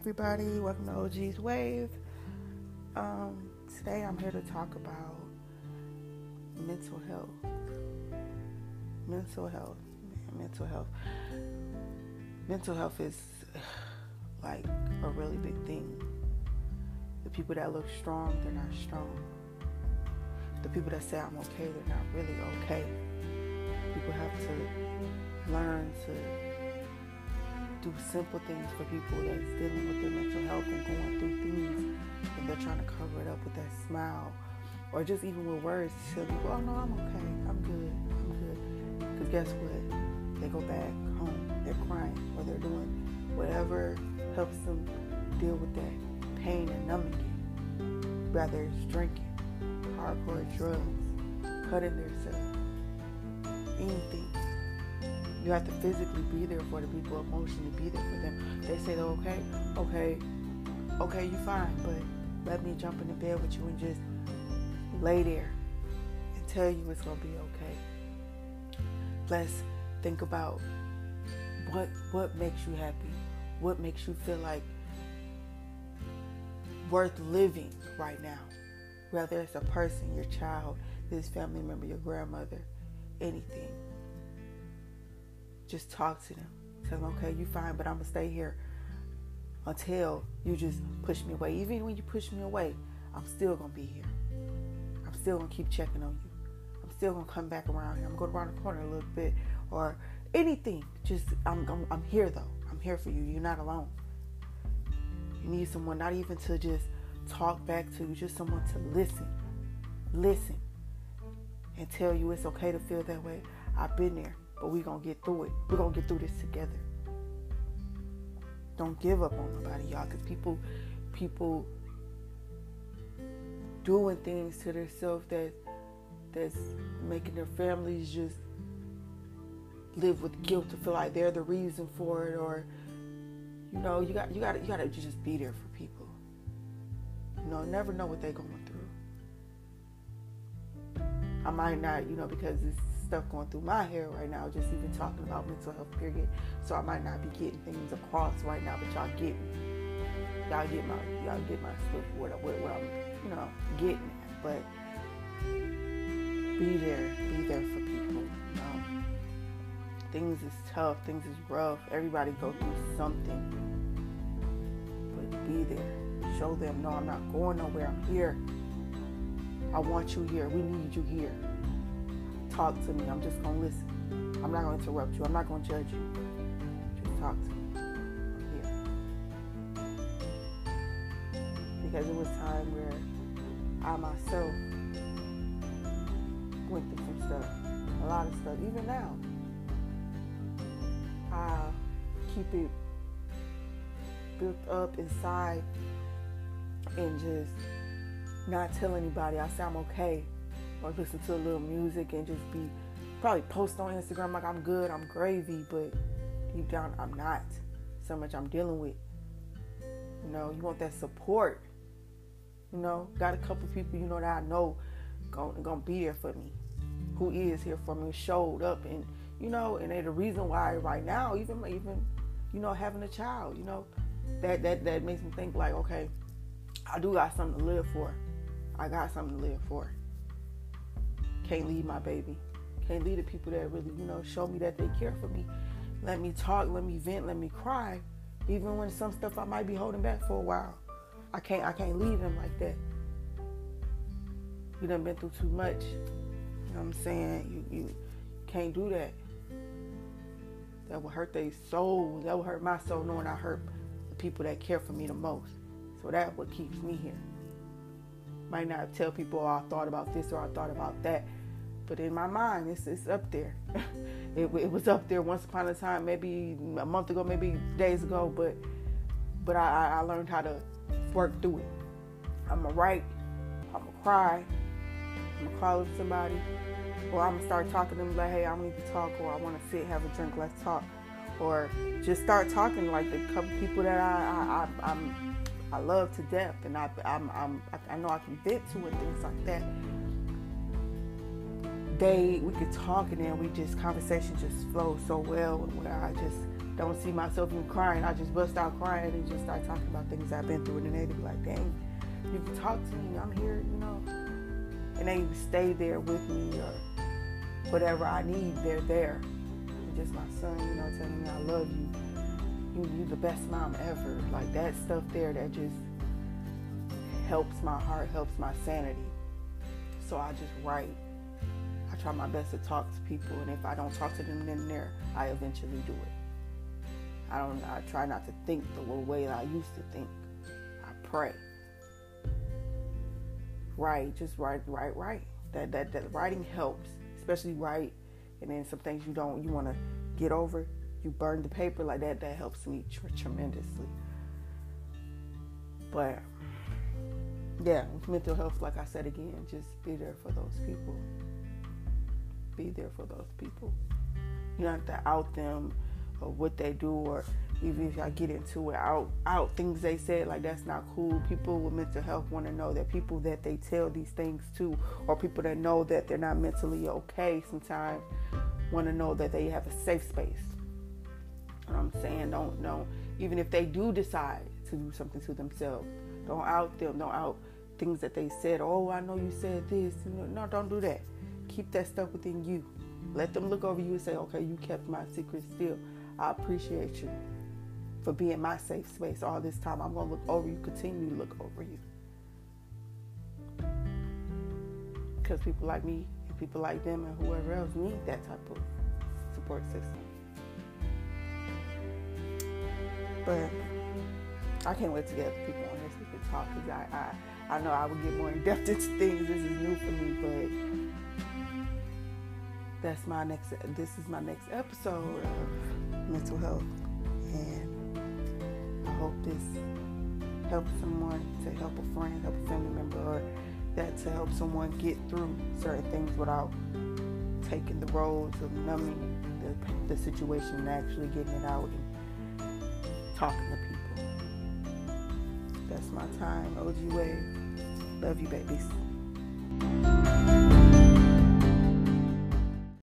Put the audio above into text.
everybody. Welcome to OG's Wave. Um, today I'm here to talk about mental health. Mental health. mental health. Mental health is like a really big thing. The people that look strong, they're not strong. The people that say I'm okay, they're not really okay. People have to learn to do simple things for people that's dealing with their mental health and going through things and they're trying to cover it up with that smile or just even with words to tell people, oh no, I'm okay, I'm good, I'm good. Because guess what? They go back home, they're crying or they're doing whatever helps them deal with that pain and numbing it. Whether it's drinking, hardcore drugs, cutting themselves, anything you have to physically be there for the people, emotionally to be there for them. They say okay, okay, okay, you're fine, but let me jump in the bed with you and just lay there and tell you it's gonna be okay. Let's think about what what makes you happy, what makes you feel like worth living right now. Whether it's a person, your child, this family member, your grandmother, anything just talk to them. Tell them, okay, you're fine, but I'm gonna stay here until you just push me away. Even when you push me away, I'm still gonna be here. I'm still gonna keep checking on you. I'm still gonna come back around here. I'm gonna go around the corner a little bit or anything. Just I'm, I'm I'm here though. I'm here for you. You're not alone. You need someone not even to just talk back to just someone to listen. Listen and tell you it's okay to feel that way. I've been there but we're going to get through it. We're going to get through this together. Don't give up on nobody, y'all, because people, people doing things to themselves that that's making their families just live with guilt to feel like they're the reason for it or you know you got you got you got to just be there for people you know never know what they're going through i might not you know because it's stuff going through my head right now, just even talking about mental health, period. So I might not be getting things across right now, but y'all get me. Y'all get my, y'all get my stuff, what, what, what I'm, you know, getting at. But be there, be there for people. Things is tough, things is rough. Everybody go through something. But be there. Show them, no, I'm not going nowhere. I'm here. I want you here. We need you here talk to me. I'm just to listen. I'm not to interrupt you. I'm not to judge you. Just talk to me. I'm here. Because it was time where I myself went through some stuff. A lot of stuff. Even now. I keep it built up inside and just not tell anybody. I say I'm okay or listen to a little music and just be probably post on Instagram like I'm good, I'm gravy, but deep down I'm not. So much I'm dealing with. You know, you want that support. You know, got a couple people you know that I know gonna, gonna be there for me, who is here for me, showed up, and you know, and they're the reason why right now, even even you know having a child, you know, that that that makes me think like, okay, I do got something to live for. I got something to live for. Can't leave my baby. Can't leave the people that really, you know, show me that they care for me. Let me talk, let me vent, let me cry. Even when some stuff I might be holding back for a while. I can't I can't leave them like that. You done been through too much. You know what I'm saying? You you can't do that. That will hurt their soul. That will hurt my soul knowing I hurt the people that care for me the most. So that's what keeps me here. Might not tell people, oh, I thought about this or I thought about that. But in my mind, it's, it's up there. it, it, was up there once upon a time, maybe a month ago, maybe days ago. But but I, I learned how to work through it. I'm gonna write. I'm gonna cry. I'm gonna call up somebody, or I'm gonna start talking to them like, hey, I need to talk, or I want to sit, have a drink, let's talk, or just start talking like the couple people that I, I, I I'm I love to death, and I I'm, I'm I know I can vent to and things like that they we could talk and then we just conversation just flows so well where I just don't see myself even crying. I just bust out crying and just start talking about things I've been through, and then they be like, "Dang, you can talk to me. I'm here," you know. And they stay there with me or whatever I need, they're there. And just my son, you know, telling me I love you. You you the best mom ever. Like that stuff there that just helps my heart, helps my sanity. So I just write. I try my best to talk to people, and if I don't talk to them then there, I eventually do it. I don't. I try not to think the way I used to think. I pray. Write, just write, write, write. That that that writing helps, especially write, and then some things you don't you want to get over. You burn the paper like that. That helps me tr- tremendously. But yeah, with mental health, like I said again, just be there for those people. Be there for those people. You don't have to out them or what they do or even if I get into it out out things they said like that's not cool. People with mental health want to know that people that they tell these things to or people that know that they're not mentally okay sometimes want to know that they have a safe space. And I'm saying don't know even if they do decide to do something to themselves, don't out them, don't out things that they said. Oh, I know you said this. No, don't do that. Keep that stuff within you. Let them look over you and say, okay, you kept my secret still. I appreciate you for being my safe space all this time. I'm to look over you, continue to look over you. Because people like me and people like them and whoever else need that type of support system. But I can't wait to get people on here so we can talk because I, I, I know I would get more in depth into things. This is new for me, but that's my next this is my next episode of mental health and i hope this helps someone to help a friend help a family member or that to help someone get through certain things without taking the roads of numbing the, the situation and actually getting it out and talking to people. That's my time. OG wave love you babies